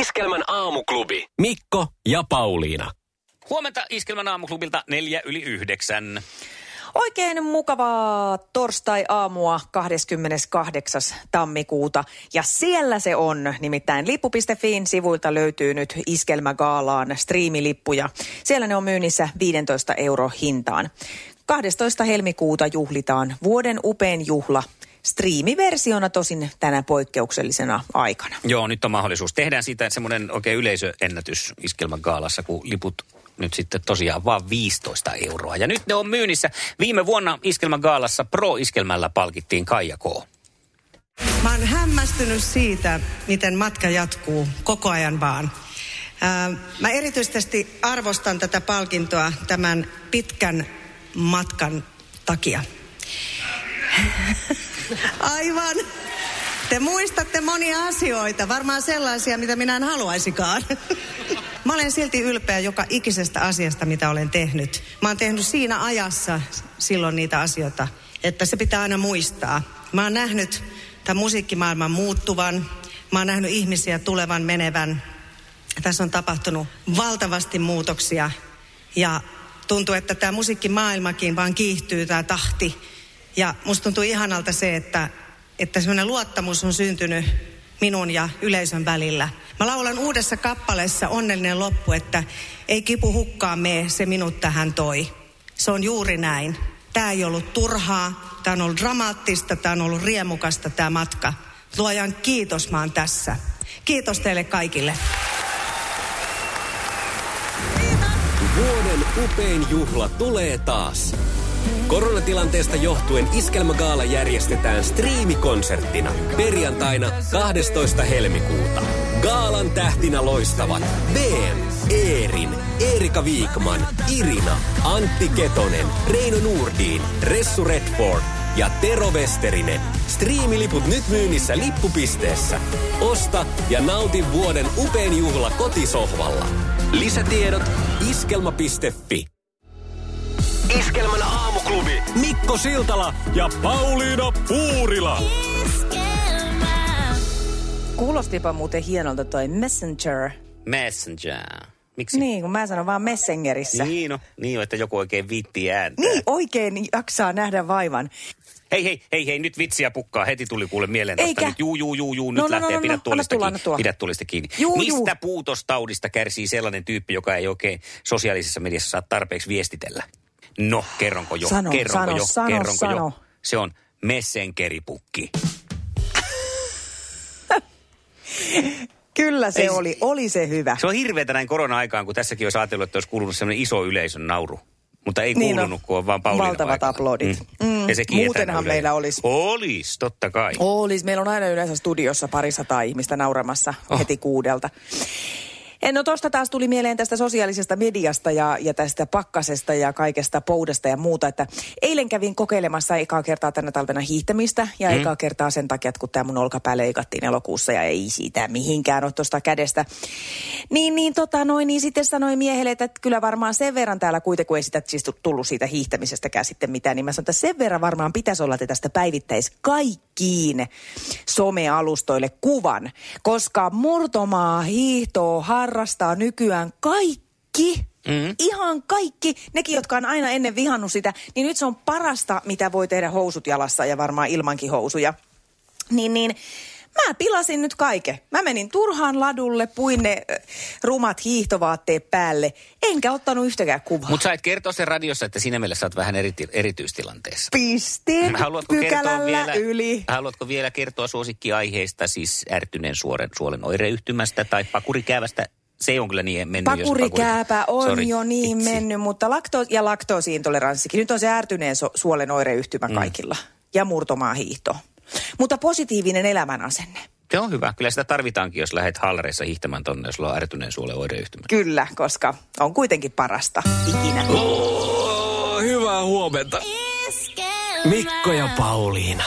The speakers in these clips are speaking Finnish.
Iskelmän aamuklubi. Mikko ja Pauliina. Huomenta Iskelmän aamuklubilta neljä yli yhdeksän. Oikein mukavaa torstai-aamua 28. tammikuuta. Ja siellä se on, nimittäin lippu.fiin sivuilta löytyy nyt Iskelmägaalaan striimilippuja. Siellä ne on myynnissä 15 euro hintaan. 12. helmikuuta juhlitaan vuoden upein juhla striimiversiona tosin tänä poikkeuksellisena aikana. Joo, nyt on mahdollisuus. Tehdään siitä semmoinen oikein yleisöennätys Iskelmän gaalassa, kun liput nyt sitten tosiaan vaan 15 euroa. Ja nyt ne on myynnissä. Viime vuonna Iskelmän gaalassa Pro-iskelmällä palkittiin Kaija K. Mä oon hämmästynyt siitä, miten matka jatkuu koko ajan vaan. Mä erityisesti arvostan tätä palkintoa tämän pitkän matkan takia. Aivan. Te muistatte monia asioita, varmaan sellaisia, mitä minä en haluaisikaan. Mä olen silti ylpeä joka ikisestä asiasta, mitä olen tehnyt. Mä oon tehnyt siinä ajassa silloin niitä asioita, että se pitää aina muistaa. Mä oon nähnyt tämän musiikkimaailman muuttuvan. Mä oon nähnyt ihmisiä tulevan, menevän. Tässä on tapahtunut valtavasti muutoksia ja tuntuu, että tämä musiikkimaailmakin vaan kiihtyy, tämä tahti. Ja musta tuntuu ihanalta se, että, että semmoinen luottamus on syntynyt minun ja yleisön välillä. Mä laulan uudessa kappaleessa onnellinen loppu, että ei kipu hukkaan mene, se minut tähän toi. Se on juuri näin. Tämä ei ollut turhaa, tämä on ollut dramaattista, tämä on ollut riemukasta tämä matka. Luojan kiitos, oon tässä. Kiitos teille kaikille. Vuoden upein juhla tulee taas. Koronatilanteesta johtuen Iskelmägaala järjestetään striimikonserttina perjantaina 12. helmikuuta. Gaalan tähtinä loistavat BM, Eerin, Erika Viikman, Irina, Antti Ketonen, Reino Nurdin, Ressu Redford ja Tero Westerinen. Striimiliput nyt myynnissä lippupisteessä. Osta ja nauti vuoden upein juhla kotisohvalla. Lisätiedot iskelma.fi. Iskelmän aamuklubi Mikko Siltala ja Pauliina Puurila. Kuulostipa muuten hienolta toi Messenger. Messenger. Miksi? Niin, kun mä sanon vaan Messengerissä. Niin, no, niin että joku oikein vitti ääntää. Niin, oikein jaksaa nähdä vaivan. Hei, hei, hei, hei, nyt vitsiä pukkaa. Heti tuli kuule mieleen Eikä. tosta. Nyt, juu, juu, juu, juu, nyt No, no, lähtee. no, no, Pidä no. tuolista tulla, kiinni. Pidä tuolista kiinni. Juu, Mistä juu. puutostaudista kärsii sellainen tyyppi, joka ei oikein sosiaalisessa mediassa saa tarpeeksi viestitellä? No, kerronko jo? Sano, kerronko sano, jo? sano, kerronko sano. jo? Se on messenkeripukki. Kyllä se Ei- oli, oli se hyvä. Se on hirveätä näin korona-aikaan, kun tässäkin olisi ajatellut, että olisi kuulunut sellainen iso yleisön nauru. Mutta ei Niin kuulunut, on. kun on vaan Pauliina Valtavat paikalla. aplodit. Mm. Ja sekin Muutenhan meillä olisi. Olis, totta kai. Olis, meillä on aina yleensä studiossa parisataa ihmistä nauramassa Oh. heti kuudelta. No tosta taas tuli mieleen tästä sosiaalisesta mediasta ja, ja tästä pakkasesta ja kaikesta poudasta ja muuta, että eilen kävin kokeilemassa ekaa kertaa tänä talvena hiihtämistä ja mm. ekaa kertaa sen takia, että kun tämä mun olkapää leikattiin elokuussa ja ei siitä mihinkään ole tuosta kädestä. Niin, niin, tota noin, niin sitten sanoin miehelle, että kyllä varmaan sen verran täällä kuitenkin, kun ei sitä siis tullut siitä hiihtämisestäkään sitten mitään, niin mä sanoin, että sen verran varmaan pitäisi olla, että tästä päivittäisi kaikkiin somealustoille kuvan, koska murtomaa hiihtoa harrastaa nykyään kaikki. Mm. Ihan kaikki, nekin, jotka on aina ennen vihannut sitä, niin nyt se on parasta, mitä voi tehdä housut jalassa ja varmaan ilmankin housuja. Niin, niin mä pilasin nyt kaiken. Mä menin turhaan ladulle, puin ne äh, rumat hiihtovaatteet päälle, enkä ottanut yhtäkään kuvaa. Mutta sä et kertoa sen radiossa, että sinä meille sä oot vähän eri, erityistilanteessa. Pistin Haluatko kertoa, vielä, yli. haluatko vielä kertoa suosikkiaiheista, siis ärtyneen suolen, suolen oireyhtymästä tai pakurikäävästä? Se on kyllä niin mennyt. jos Pakurikääpä on Sorry, jo niin vitsi. mennyt, mutta lakto- ja laktoosiintoleranssikin. Nyt on se ärtyneen so- suolen oireyhtymä mm. kaikilla. Ja murtomaa hiihto. Mutta positiivinen elämänasenne. Se on hyvä. Kyllä sitä tarvitaankin, jos lähdet hallareissa hiihtämään tonne, jos sulla on ärtyneen suolen oireyhtymä. Kyllä, koska on kuitenkin parasta ikinä. Oh, hyvää huomenta. Mikko ja Pauliina.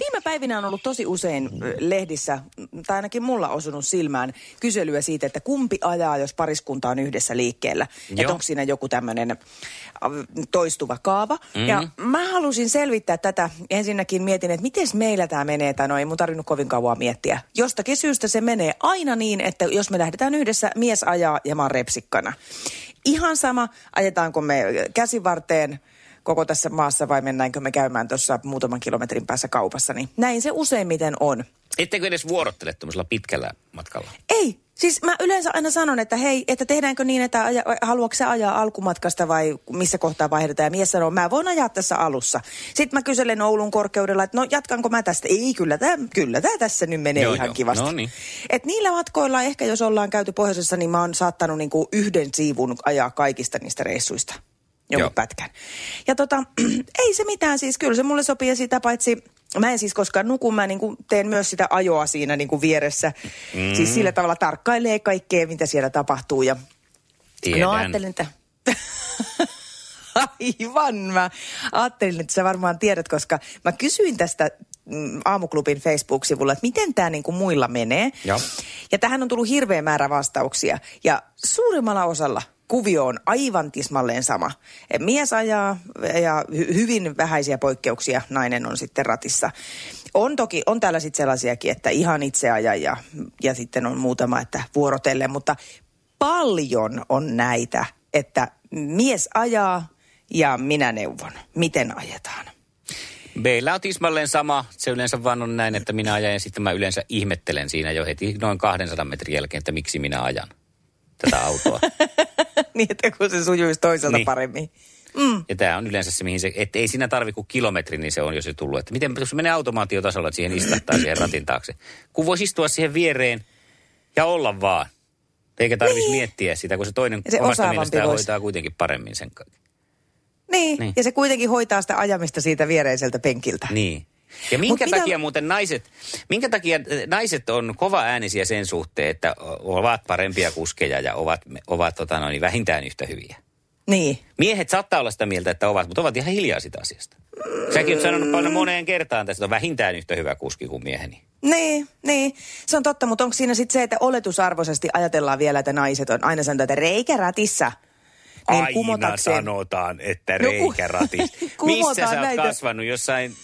Viime päivinä on ollut tosi usein lehdissä, tai ainakin mulla osunut silmään, kyselyä siitä, että kumpi ajaa, jos pariskunta on yhdessä liikkeellä. Että onko siinä joku tämmöinen toistuva kaava. Mm-hmm. Ja mä halusin selvittää tätä. Ensinnäkin mietin, että miten meillä tämä menee, tai no ei mun tarvinnut kovin kauan miettiä. Jostakin syystä se menee aina niin, että jos me lähdetään yhdessä, mies ajaa ja mä oon repsikkana. Ihan sama, ajetaanko me käsivarteen koko tässä maassa vai mennäänkö me käymään tuossa muutaman kilometrin päässä kaupassa, niin näin se useimmiten on. Ettekö edes vuorottele tuollaisella pitkällä matkalla? Ei, siis mä yleensä aina sanon, että hei, että tehdäänkö niin, että aja, haluatko sä ajaa alkumatkasta vai missä kohtaa vaihdetaan. Ja mies sanoo, mä voin ajaa tässä alussa. Sitten mä kyselen Oulun korkeudella, että no jatkanko mä tästä. Ei, kyllä tämä kyllä tää tässä nyt menee Joo, ihan joo. kivasti. No niin. Et niillä matkoilla ehkä, jos ollaan käyty pohjoisessa, niin mä oon saattanut niinku yhden siivun ajaa kaikista niistä reissuista. Jonkun Joo. pätkän. Ja tota, ei se mitään siis, kyllä se mulle sopii ja sitä paitsi Mä en siis koskaan nuku, mä niin kuin teen myös sitä ajoa siinä niin kuin vieressä. Mm. Siis sillä tavalla tarkkailee kaikkea, mitä siellä tapahtuu. Ja Tiedän. No ajattelin, että... Aivan, mä ajattelin, että sä varmaan tiedät, koska mä kysyin tästä mm, aamuklubin Facebook-sivulla, että miten tämä niinku muilla menee. Joo. Ja tähän on tullut hirveä määrä vastauksia. Ja suurimmalla osalla kuvio on aivan tismalleen sama. Mies ajaa ja hy- hyvin vähäisiä poikkeuksia nainen on sitten ratissa. On toki, on täällä sitten sellaisiakin, että ihan itse ajaa ja, ja sitten on muutama, että vuorotellen, mutta paljon on näitä, että mies ajaa ja minä neuvon, miten ajetaan. Meillä on tismalleen sama. Se yleensä vaan on näin, että minä ajan ja sitten mä yleensä ihmettelen siinä jo heti noin 200 metrin jälkeen, että miksi minä ajan tätä autoa. niin, että kun se sujuisi toiselta Niin. paremmin. Ja tämä on yleensä se, mihin se, että ei siinä tarvi kuin kilometri, niin se on jo se tullut. Että miten, jos se menee automaatiotasolla, että siihen istahtaa siihen ratin taakse. Kun voisi istua siihen viereen ja olla vaan. Eikä tarvitsisi niin. miettiä sitä, kun se toinen Ja se omasta mielestään voisi- hoitaa kuitenkin paremmin sen. Niin. niin, ja se kuitenkin hoitaa sitä ajamista siitä viereiseltä penkiltä. Niin. Ja minkä mitä- takia muuten naiset, minkä takia eh, naiset on kova äänisiä sen suhteen, että ovat parempia kuskeja ja ovat, ovat tota noin, vähintään yhtä hyviä? Niin. Miehet saattaa olla sitä mieltä, että ovat, mutta ovat ihan hiljaa sitä asiasta. Säkin oot sanonut paljon moneen kertaan tästä, että on vähintään yhtä hyvä kuski kuin mieheni. Niin, niin. Se on totta, mutta onko siinä sitten se, että oletusarvoisesti ajatellaan vielä, että naiset on aina sanonut, että reikä ratissa. Niin Aina kumotakseen- sanotaan, että No, ku- reikäratis. Missä sä oot näitä. kasvanut? Jossain...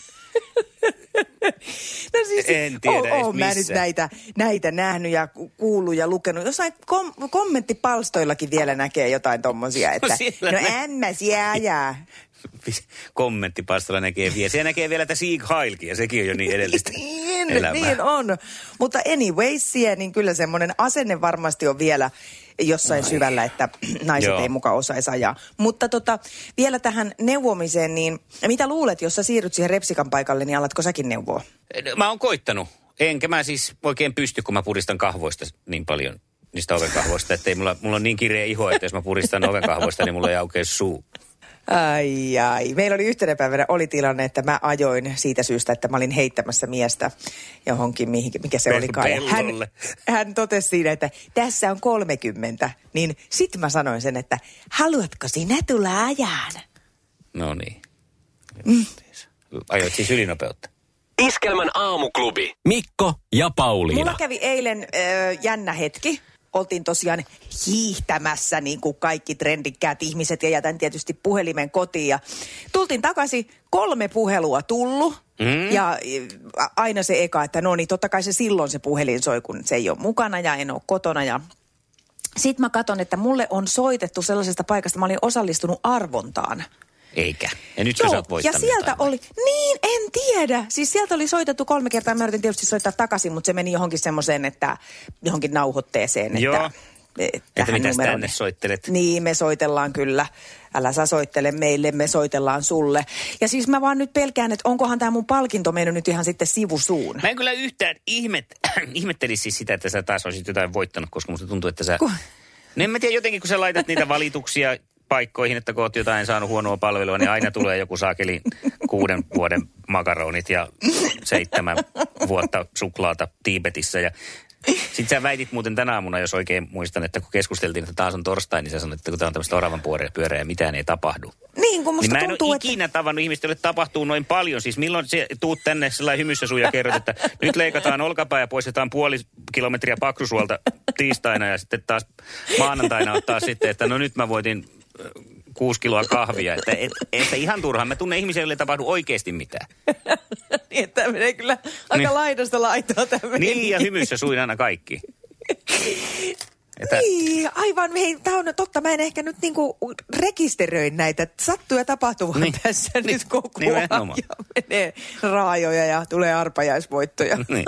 No siis, En tiedä edes oon mä nyt näitä, näitä nähnyt ja ku- kuullut ja lukenut. Jossain kom- kommenttipalstoillakin vielä näkee jotain tommosia, että siellä no nä- en mä siellä ajaa. Kommenttipastolla näkee vielä. Siellä näkee vielä, että Sieg Heilkin, ja sekin on jo niin edellistä Niin, elämää. niin on. Mutta anyways, siellä, niin kyllä semmoinen asenne varmasti on vielä jossain syvällä, että naiset Joo. ei muka osaisi ajaa. Mutta tota, vielä tähän neuvomiseen, niin mitä luulet, jos sä siirryt siihen repsikan paikalle, niin alatko säkin neuvoa? Mä oon koittanut. Enkä mä siis oikein pysty, kun mä puristan kahvoista niin paljon niistä ovenkahvoista, että ei mulla, mulla on niin kireä iho, että jos mä puristan ovenkahvoista, niin mulla ei aukea suu. Ai ai. Meillä oli yhtenä päivänä oli tilanne, että mä ajoin siitä syystä, että mä olin heittämässä miestä johonkin, mihin, mikä se olikaan. Ja Hän, hän totesi siinä, että tässä on 30. Niin sit mä sanoin sen, että haluatko sinä tulla ajaan? No niin. Mm. Ajoit siis ylinopeutta. Iskelmän aamuklubi. Mikko ja Pauliina. Mulla kävi eilen ö, jännä hetki. Oltiin tosiaan hiihtämässä niin kuin kaikki trendikkäät ihmiset ja jätän tietysti puhelimen kotiin. Ja tultiin takaisin, kolme puhelua tullut. Mm. Ja aina se eka, että no niin, totta kai se silloin se puhelin soi, kun se ei ole mukana ja en ole kotona. Ja sitten mä katson, että mulle on soitettu sellaisesta paikasta, mä olin osallistunut arvontaan. Eikä. Ja nyt sä saat ja sieltä oli, niin en tiedä. Siis sieltä oli soitettu kolme kertaa, mä yritin tietysti soittaa takaisin, mutta se meni johonkin semmoiseen, että johonkin nauhoitteeseen. Joo. Että, Että numeroon. tänne soittelet? Niin, me soitellaan kyllä. Älä sä soittele meille, me soitellaan sulle. Ja siis mä vaan nyt pelkään, että onkohan tämä mun palkinto mennyt nyt ihan sitten sivusuun. Mä en kyllä yhtään ihmet, ihmettelisi siis sitä, että sä taas olisit jotain voittanut, koska musta tuntuu, että sä... Ku- No en mä tiedä, jotenkin kun sä laitat niitä valituksia paikkoihin, että kun oot jotain saanut huonoa palvelua, niin aina tulee joku saakeli kuuden vuoden makaronit ja seitsemän vuotta suklaata Tiibetissä. Ja sitten sä väitit muuten tänä aamuna, jos oikein muistan, että kun keskusteltiin, että taas on torstai, niin sä sanoit, että kun tämä on tämmöistä oravan pyörää ja mitään ei tapahdu. Niin, kun musta Niin mä en tuntuu, ole että... ikinä tavannut ihmistä, jolle tapahtuu noin paljon. Siis milloin se tuut tänne sellainen hymyssä sun ja kerrot, että nyt leikataan olkapää ja poistetaan puoli kilometriä paksusuolta tiistaina ja sitten taas maanantaina ottaa sitten, että no nyt mä voitin kuusi kiloa kahvia. Että, et, että ihan turhaan. Mä tunnen ihmisiä, joille ei tapahdu oikeasti mitään. niin, että tämä menee kyllä aika Niin. laidasta laitoa tämä Niin, ja hymyssä suin aina kaikki. Että, Niin, aivan. Hei, tämä on totta. Mä en ehkä nyt niinku rekisteröi näitä. Sattuu ja tapahtuu vaan Niin. tässä Niin. nyt koko ajan. Nimenomaan. Ja menee raajoja ja tulee arpajaisvoittoja. niin.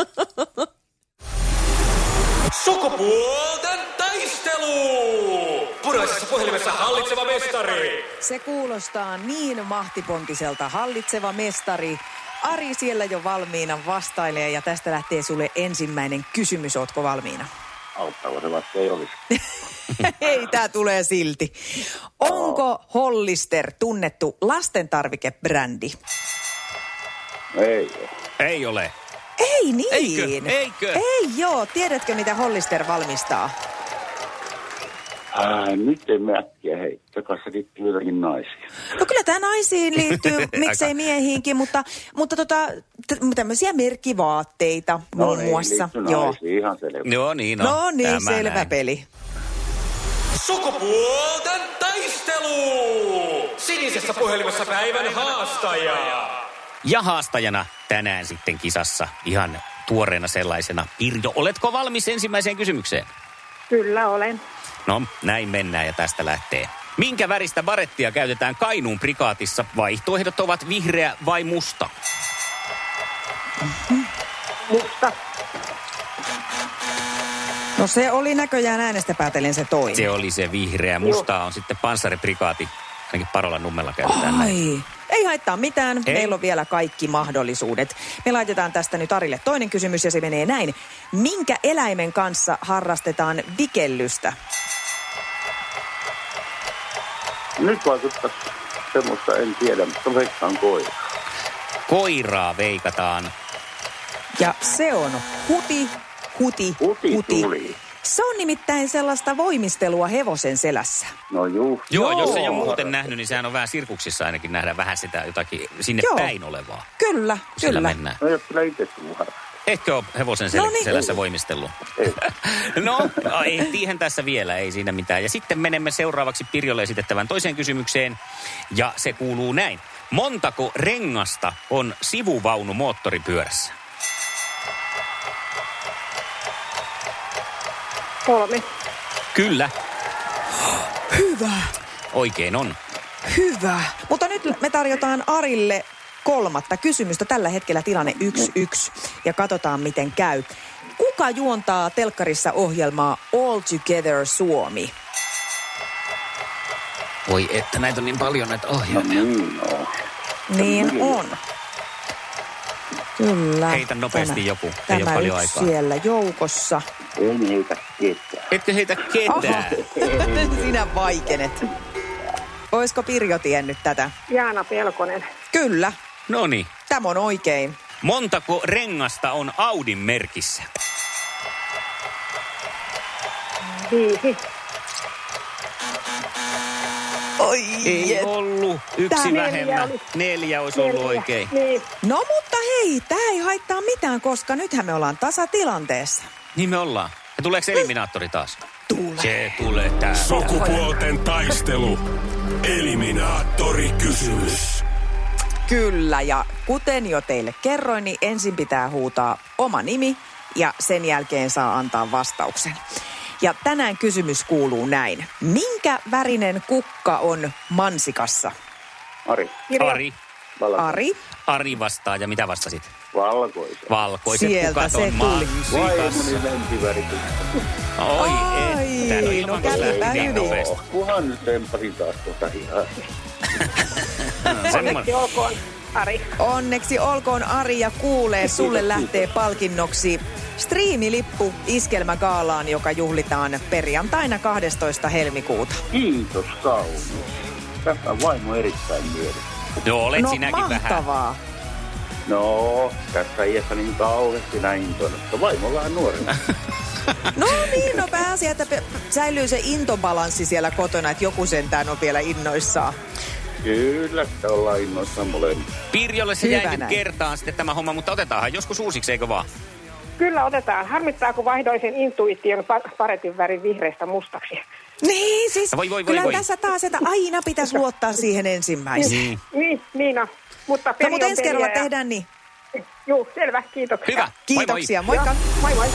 Sukupuolten taistelu! Puraisessa puhelimessa hallitseva mestari. Se kuulostaa niin mahtipontiselta hallitseva mestari. Ari siellä jo valmiina vastailee ja tästä lähtee sulle ensimmäinen kysymys. Ootko valmiina? Auttaako se vaikka ei olisi? Ei, tämä tulee silti. Onko Hollister tunnettu lastentarvikebrändi? Ei ole. Ei ole. Ei niin. Eikö? Eikö? Ei joo. Tiedätkö, mitä Hollister valmistaa? Nyt ei äkkiä hei. Takassa liittyy jotakin naisia. No kyllä tämä naisiin liittyy, miksei Aika. miehiinkin, mutta, mutta tota, t- tämmöisiä merkkivaatteita muun niin, muassa. Joo. naisiin, ihan selvä. Joo, niin on. No niin, Tämä selvä näin. peli. Sukupuolten taistelu! Sinisessä puhelimessa päivän haastaja. Ja haastajana tänään sitten kisassa ihan tuoreena sellaisena. Pirjo, oletko valmis ensimmäiseen kysymykseen? Kyllä olen. No, näin mennään ja tästä lähtee. Minkä väristä barettia käytetään Kainuun prikaatissa? Vaihtoehdot ovat vihreä vai musta? Musta. No se oli näköjään äänestä päätellen se toinen. Se oli se vihreä. Musta on sitten panssariprikaati. Ainakin Parolan nummella käytetään näin. Ei haittaa mitään. Ei. Meillä on vielä kaikki mahdollisuudet. Me laitetaan tästä nyt Arille toinen kysymys ja se menee näin. Minkä eläimen kanssa harrastetaan vikellystä? Nyt vaikuttaisi semmoista, en tiedä, mutta veikkaan koira. Koiraa veikataan. Ja se on huti, huti, Huti huti. tuli. Se on nimittäin sellaista voimistelua hevosen selässä. No juu. Joo, Joo. jos ei ole muuten nähnyt, niin sehän on vähän sirkuksissa ainakin nähdä vähän sitä jotakin sinne Joo. päin olevaa. Kyllä, kun Sillä kyllä. mennään. No ei ole kyllä itse tullut harrastaa. Etkö ole hevosen sel- No niin. selässä voimistellut? Ei. No, ei, tiihän tässä vielä, ei siinä mitään. Ja sitten menemme seuraavaksi Pirjolle esitettävän toiseen kysymykseen. Ja se kuuluu näin. Montako rengasta on sivuvaunu moottoripyörässä? Kolme. Kyllä, Hyvä, oikein on. hyvä. Mutta nyt me tarjotaan Arille kolmatta kysymystä. Tällä hetkellä tilanne 1-1 ja katsotaan miten käy. Kuka juontaa telkkarissa ohjelmaa All Together Suomi? Voi että näitä on niin paljon näitä No ohjelmia. niin, no. Niin on. Kyllä. Heitä nopeasti Tämä- joku, ei Tämä ole paljon aikaa. siellä joukossa. En heitä ketään. Etkö heitä ketään? Sinä vaikenet. Oisko Pirjo tiennyt tätä? Jaana Pelkonen. Kyllä, No niin. tämä on oikein. Montako rengasta on Audin merkissä? Viisi. Oi, Ei ollut. Yksi Tää neljä vähemmän. oli. Neljä olisi ollut Neljä. oikein. Niin. No mutta hei, tämä ei haittaa mitään, koska nythän me ollaan tasatilanteessa. Niin me ollaan. Ja tuleeko eliminaattori taas? Tulee. Se tulee tää. Sukupuolten taistelu. Eliminaattori kysymys. Kyllä, ja kuten jo teille kerroin, niin ensin pitää huutaa oma nimi ja sen jälkeen saa antaa vastauksen. Ja tänään kysymys kuuluu näin. Minkä värinen kukka on mansikassa? Ari, Ari. valko- Ari? Ari vastaa. Ja mitä vastasit? Valkoisen. Valkoiset Sieltä kukat se on tuli. mansikassa. Oi, Ai, että. No, no kävipä hyvin. nopeasti. Kuhan nyt tempasin taas tuota ihan. Semmoinen. Onneksi olkoon, Ari. Onneksi olkoon Ari ja kuulee, sulle lähtee palkinnoksi striimilippu iskelmägaalaan, joka juhlitaan perjantaina 12. helmikuuta. Kiitos kaunis. Tästä on vaimo erittäin mielessä. No olet no sinäkin vähän. No, tässä iässä niin kauheasti näin intoiletta. Vaimo on vähän nuorempi. No niin, no pääasia, että pe- säilyy se intobalanssi siellä kotona, että joku sentään on vielä innoissaan. Kyllä, sitä ollaan innoissaan molemmat. Pirjolle se Hyvä jäi nyt näin. kertaan sitten tämä homma, mutta otetaanhan joskus uusiksi, eikö vaan? Kyllä otetaan. Harmittaa, kun vaihdoin sen intuition pa- paretin värin vihreästä mustaksi. Niin, siis Voi, voi, voi, kyllä voi. tässä taas, että aina pitäisi luottaa siihen ensimmäiseen. Niin. Niin, niin on. Mutta No mutta on ensi kerralla ja- tehdään niin. Juu, selvä, kiitoksia. Hyvä. Kiitoksia, Moi moi. moikka. Joo, moi moi.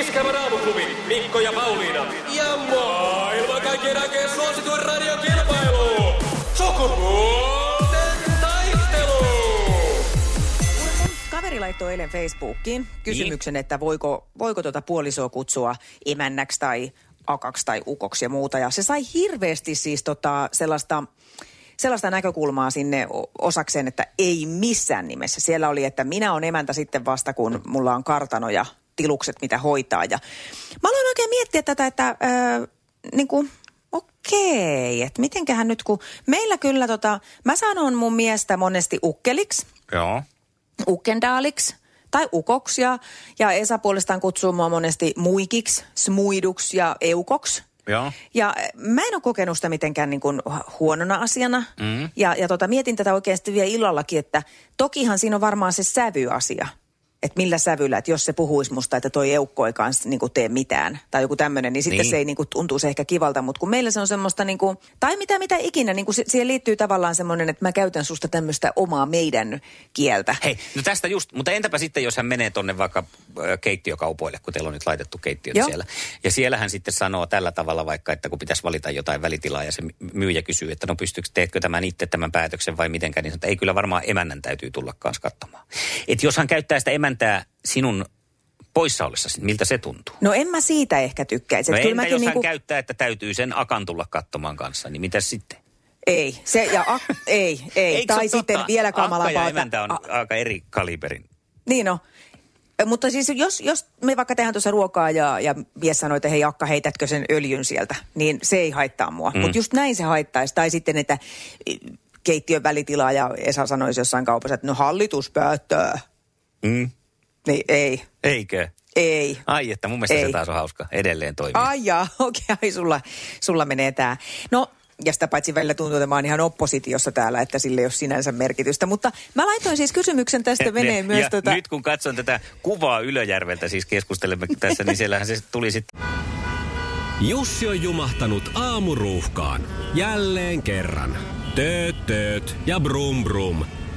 Iskelmän aamuklubi, Mikko ja Pauliina. Ja maailman kaikkien aikeen suosituen radiokilpailu. Sukupuolten taistelu. Kaveri laittoi eilen Facebookiin kysymyksen, että voiko, voiko tuota puolisoa kutsua emännäksi tai akaksi tai ukoksi ja muuta. Ja se sai hirveästi siis tota sellaista, sellaista näkökulmaa sinne osakseen, että ei missään nimessä. Siellä oli, että minä olen emäntä sitten vasta, kun mulla on kartano ja tilukset, mitä hoitaa. Ja mä aloin oikein miettiä tätä, että äh, niin kuin, okei, että mitenköhän nyt, kun meillä kyllä tota, mä sanon mun miestä monesti ukkeliksi, Joo. Ukkendaaliksi tai ukoksi ja, ja Esa puolestaan kutsuu mua monesti muikiksi, smuiduksi ja eukoksi. Joo. Ja mä en ole kokenut sitä mitenkään niin kuin huonona asiana. Mm. Ja, ja tota, mietin tätä oikeasti vielä illallakin, että tokihan siinä on varmaan se sävyasia. Että millä sävyllä, että jos se puhuisi musta, että toi eukko ei kanssa niin kuin tee mitään tai joku tämmöinen, niin sitten Niin. se ei niin kuin, tuntuu se ehkä kivalta. Mutta kun meillä se on semmoista, niin kuin, tai mitä mitä ikinä, niin kuin siihen liittyy tavallaan semmoinen, että mä käytän susta tämmöistä omaa meidän kieltä. Hei, no tästä just, mutta entäpä sitten, jos hän menee tonne vaikka keittiökaupoille, kun teillä on nyt laitettu keittiöt Joo. siellä. Ja siellä hän sitten sanoo tällä tavalla vaikka, että kun pitäisi valita jotain välitilaa ja se my- myyjä kysyy, että no pystyykö, teetkö tämän itse tämän päätöksen vai mitenkään, niin sanoo, että ei kyllä varmaan emännän täytyy tulla kanssa katsomaan. Et jos hän käyttää sitä emäntää sinun poissa ollessasi, miltä se tuntuu? No en mä siitä ehkä tykkäisi. No entä kyllä jos hän niinku- käyttää, että täytyy sen akan tulla katsomaan kanssa, niin mitä sitten? Ei, se ja a, ei, ei. Eikö tai sitten totta? vielä Akka ja kamalampaa. on a- aika eri kaliberin. Niin no. Mutta siis jos, jos me vaikka tehdään tuossa ruokaa ja, ja mies sanoo, että hei Akka, heitätkö sen öljyn sieltä, niin se ei haittaa mua. Mm. Mutta just näin se haittaisi. Tai sitten, että e, keittiön välitila ja Esa sanoisi jossain kaupassa, että no hallitus päättää. Mm. Niin ei, Eikö? ei. Ai että, mun mielestä Ei. se taas on hauska. Edelleen toimii. Ai jaa, okei, okay, sulla, sulla menee tämä. No, ja sitä paitsi välillä tuntuu, että mä oon ihan oppositiossa täällä, että sille ei ole sinänsä merkitystä. Mutta mä laitoin siis kysymyksen tästä menee Ne- myös ja tota... Nyt kun katson tätä kuvaa Ylöjärveltä, siis keskustelemme tässä, niin siellähän se tuli sitten. Jussi on jumahtanut aamuruuhkaan. Jälleen kerran. Tööt, tööt ja brum brum.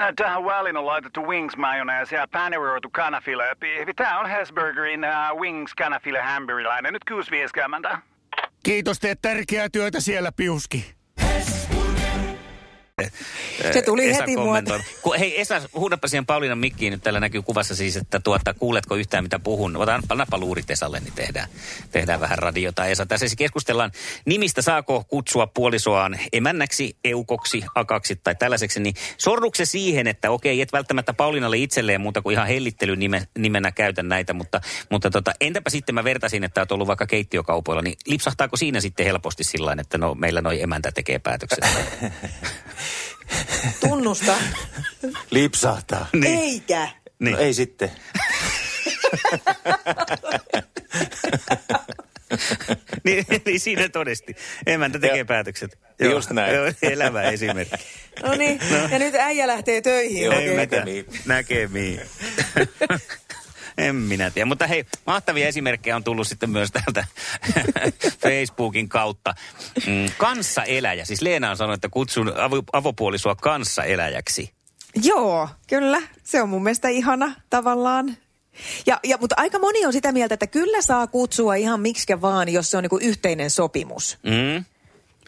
Äh, Tähän väliin on laitettu wings mayonnaise ja paneroitu kanafila. Tämä on Hesburgerin uh, wings kanafila hamburilainen. Nyt 6.50. Kiitos, teet tärkeää työtä siellä, Piuski. Se tuli Esa heti kommentoi. muoto. Ku, hei Esa, huudappa siihen Pauliinan mikkiin. Nyt täällä näkyy kuvassa siis, että tuota, kuuletko yhtään mitä puhun. Ota nappa, luurit Esalle, niin tehdään, tehdään vähän radiota. Esa, tässä siis keskustellaan nimistä, saako kutsua puolisoaan emännäksi, eukoksi, akaksi tai tällaiseksi. Niin sorrukse siihen, että okei, et välttämättä Paulinalle itselleen muuta kuin ihan hellittelyn nime, nimenä käytä näitä. Mutta, mutta tota, entäpä sitten mä vertasin, että olet ollut vaikka keittiökaupoilla, niin lipsahtaako siinä sitten helposti sillä että no meillä noi emäntä tekee päätökset? Tunnusta. Lipsahtaa. Niin. Eikä. Niin. No ei sitten. niin, niin siinä todesti. Emäntä tekee Joo. päätökset. Just näin. Joo, elävä esimerkki. No niin, ja nyt äijä lähtee töihin. Joo, näkemiin. Näkemiin. en minä tiedä. Mutta hei, mahtavia esimerkkejä on tullut sitten myös täältä Facebookin kautta. Mm, kanssaeläjä. Siis Leena on sanonut, että kutsun avo- avopuolisua kanssaeläjäksi. Joo, kyllä. Se on mun mielestä ihana tavallaan. Ja, ja, mutta aika moni on sitä mieltä, että kyllä saa kutsua ihan miksikä vaan, jos se on niinku yhteinen sopimus. Mm.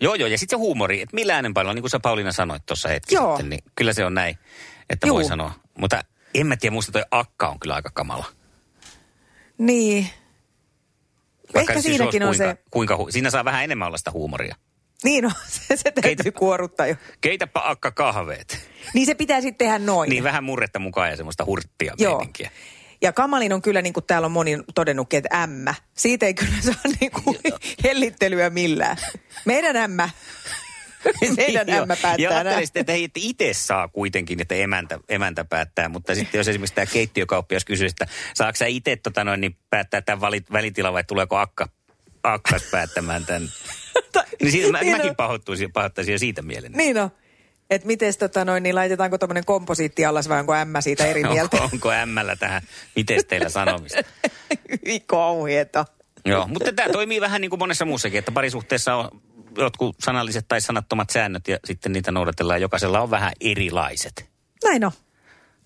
Joo, joo, ja sitten se huumori, että millä äänenpainolla, niin kuin sä Pauliina sanoit tuossa hetki Joo. sitten, niin kyllä se on näin, että Juu. voi sanoa. Mutta en mä tiedä, musta toi akka on kyllä aika kamala. Niin. Ehkä siis siinäkin on se, kuinka, siinä saa vähän enemmän olla sitä huumoria. niin on, se, se täytyy Keitä- kuoruttaa jo. Keitäpä akka kahveet. Niin se pitää sitten tehdä noin. Niin vähän murretta mukaan ja semmoista hurttia Joo. meininkiä. Ja kamalin on kyllä, niin kuin täällä on moni todennutkin, että ämmä. Siitä ei kyllä saa niin kuin hellittelyä millään. Meidän ämmä. Meidän Joo. ämmä Ja päättää näin. ajattelin sitten, että hei, että itse saa kuitenkin, että emäntä, emäntä päättää. Mutta sitten jos esimerkiksi tämä keittiökauppias kysyy, että saako sä itse tota noin, niin päättää tämän valit, välitilan vai tuleeko akka, akkas päättämään tämän? niin siitä, mä, Niin mäkin on. pahoittuisin, pahoittaisin jo siitä mielen. Niin on. Että miten tota noin, niin laitetaanko tämmöinen komposiitti allas vai onko ämmä siitä eri mieltä? Onko, onko ämmällä tähän, miten teillä sanomista? Kauheeta. Joo, mutta tämä toimii vähän niin kuin monessa muussakin, että parisuhteessa on jotkut sanalliset tai sanattomat säännöt ja sitten niitä noudatellaan. Jokaisella on vähän erilaiset. Näin on.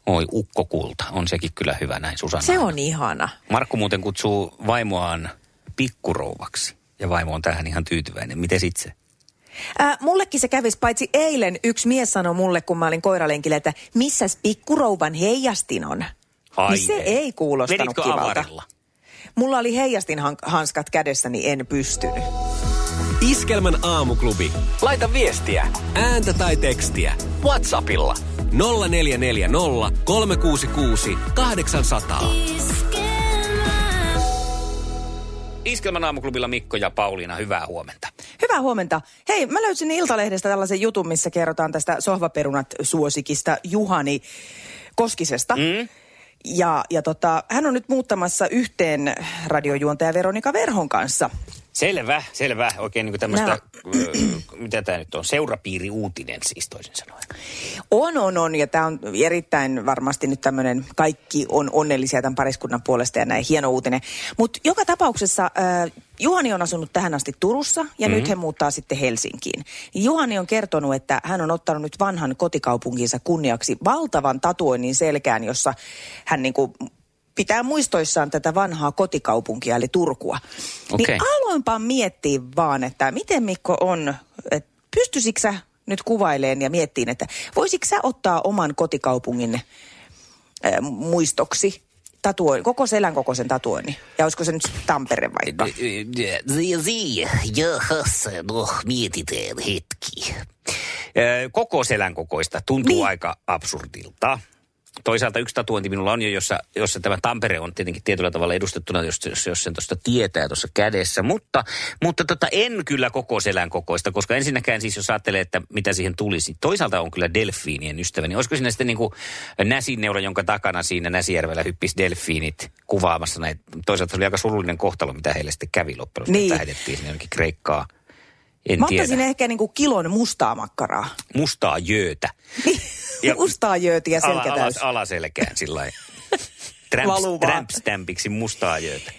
Oi, ukkokulta. On sekin kyllä hyvä näin, Susanna. Se on ihana. Markku muuten kutsuu vaimoaan pikkurouvaksi. Ja vaimo on tähän ihan tyytyväinen. Miten itse? Ää, mullekin se kävisi, paitsi eilen yksi mies sanoi mulle, kun mä olin koiralenkillä, että missäs pikkurouvan heijastin on? Ai niin se ei kuulostanut Veditkö kivalta. avarilla? Mulla oli heijastin han- hanskat kädessä, niin en pystynyt. Iskelmän aamuklubi. Laita viestiä, Ääntä tai tekstiä. Whatsappilla. 0440 366 800. Iskelmän aamuklubilla Mikko ja Pauliina, hyvää huomenta. Hyvää huomenta. Hei, mä löysin Iltalehdestä tällaisen jutun, missä kerrotaan tästä sohvaperunat-suosikista Juhani Koskisesta. Mm. Ja, ja tota, hän on nyt muuttamassa yhteen radiojuontaja Veronika Verhon kanssa. Selvä, selvä. Oikein niin kuin tämmöistä, ö, mitä tämä nyt on, seurapiiri-uutinen siis toisin sanoen. On, on, on. Ja tämä on erittäin varmasti nyt tämmöinen, kaikki on onnellisia tämän pariskunnan puolesta ja näin hieno uutinen. Mutta joka tapauksessa äh, Juhani on asunut tähän asti Turussa ja mm-hmm. nyt he muuttaa sitten Helsinkiin. Juhani on kertonut, että hän on ottanut nyt vanhan kotikaupunkinsa kunniaksi valtavan tatuoinnin selkään, jossa hän niinku pitää muistoissaan tätä vanhaa kotikaupunkia, eli Turkua. Okei. Niin aloinpa miettiä vaan, että miten Mikko on, että pystyisikö sä nyt kuvaileen ja miettiin, että voisitko sä ottaa oman kotikaupungin äh, muistoksi tatuoin, koko selän kokoisen tatuoinnin? Ja olisiko se nyt Tampere vaikka? Jahas, no mietitään hetki. Koko selän kokoista tuntuu Niin. aika absurdilta. Toisaalta yksi tatuointi minulla on jo, jossa, jossa tämä Tampere on tietenkin tietyllä tavalla edustettuna, jos, jos, jos sen tuosta tietää tuossa kädessä. Mutta, mutta tota, en kyllä koko selän kokoista, koska ensinnäkään siis jos ajattelee, että mitä siihen tulisi. Toisaalta on kyllä delfiinien ystäväni. Olisiko siinä sitten niin kuin näsineula, jonka takana siinä Näsijärvellä hyppisi delfiinit kuvaamassa näitä. Toisaalta se oli aika surullinen kohtalo, mitä heille sitten kävi loppujen lopuksi. Niin. Lähetettiin sinne jonnekin Kreikkaa. En Mä tiedä. ottaisin ehkä niinku kilon mustaa makkaraa. Mustaa jöötä. Ja- mustaa jöötiä Ala, selkä alas, täys. alaselkään sillä. Tramp-stampiksi mustaa jöötä.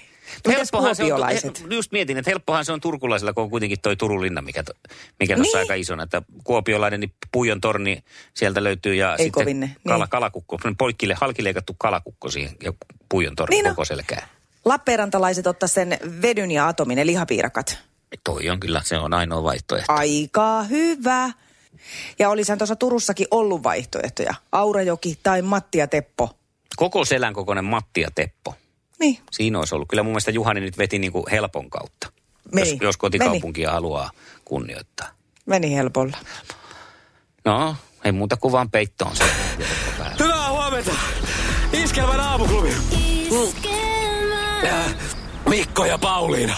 Helppohan se on- he- Just mietin, että helppohan se on turkulaisilla, kun on kuitenkin toi Turun linna, mikä, to, mikä tuossa Niin. aika isona. Että kuopiolainen, niin Puijon torni sieltä löytyy ja Ei sitten kala, niin. kalakukko, poikkille, halkileikattu kalakukko siihen ja Puijon torni Niin niin on. koko selkään. Lappeenrantalaiset ottaa sen vedyn ja atomin, eli lihapiirakat. Toi on kyllä, se on ainoa vaihtoehto. Aika hyvä. Ja olisihan tuossa Turussakin ollut vaihtoehtoja. Aurajoki tai Matti ja Teppo. Koko selän kokoinen Matti ja Teppo. Niin. Siinä olisi ollut. Kyllä mun mielestä Juhani nyt veti niin kuin helpon kautta. Meni. Jos, jos kotikaupunkia haluaa kunnioittaa. Meni helpolla. No, ei muuta kuin vaan peittoon se. Hyvää huomenta. Iskelmän aamuklubi. Äh, Mikko ja Pauliina.